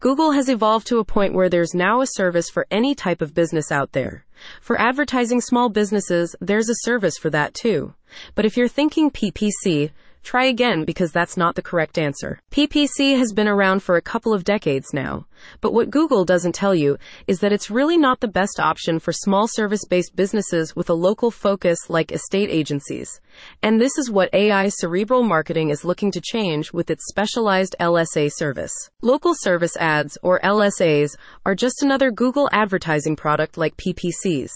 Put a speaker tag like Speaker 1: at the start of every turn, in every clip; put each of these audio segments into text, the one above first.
Speaker 1: Google has evolved to a point where there's now a service for any type of business out there. For advertising small businesses, there's a service for that too. But if you're thinking PPC, Try again because that's not the correct answer. PPC has been around for a couple of decades now. But what Google doesn't tell you is that it's really not the best option for small service based businesses with a local focus like estate agencies. And this is what AI Cerebral Marketing is looking to change with its specialized LSA service. Local service ads, or LSAs, are just another Google advertising product like PPCs.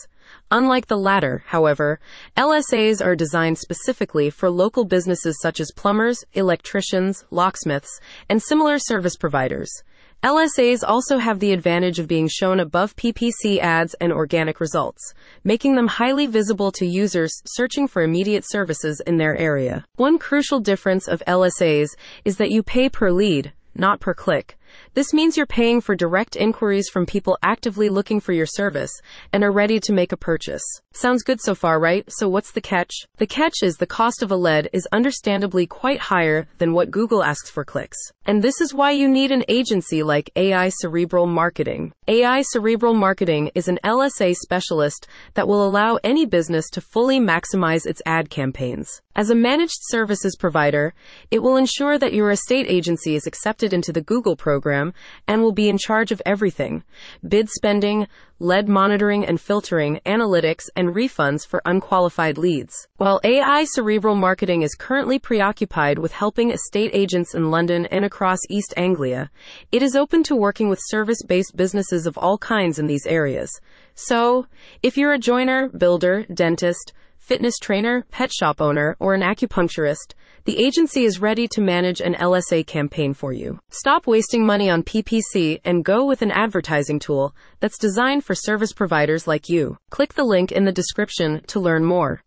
Speaker 1: Unlike the latter, however, LSAs are designed specifically for local businesses such as plumbers, electricians, locksmiths, and similar service providers. LSAs also have the advantage of being shown above PPC ads and organic results, making them highly visible to users searching for immediate services in their area. One crucial difference of LSAs is that you pay per lead, not per click. This means you're paying for direct inquiries from people actively looking for your service and are ready to make a purchase. Sounds good so far, right? So what's the catch? The catch is the cost of a lead is understandably quite higher than what Google asks for clicks. And this is why you need an agency like AI Cerebral Marketing. AI Cerebral Marketing is an LSA specialist that will allow any business to fully maximize its ad campaigns. As a managed services provider, it will ensure that your estate agency is accepted into the Google program and will be in charge of everything bid spending, lead monitoring and filtering, analytics, and refunds for unqualified leads. While AI Cerebral Marketing is currently preoccupied with helping estate agents in London and across East Anglia, it is open to working with service based businesses of all kinds in these areas. So, if you're a joiner, builder, dentist, fitness trainer, pet shop owner, or an acupuncturist, the agency is ready to manage an LSA campaign for you. Stop wasting money on PPC and go with an advertising tool that's designed for service providers like you. Click the link in the description to learn more.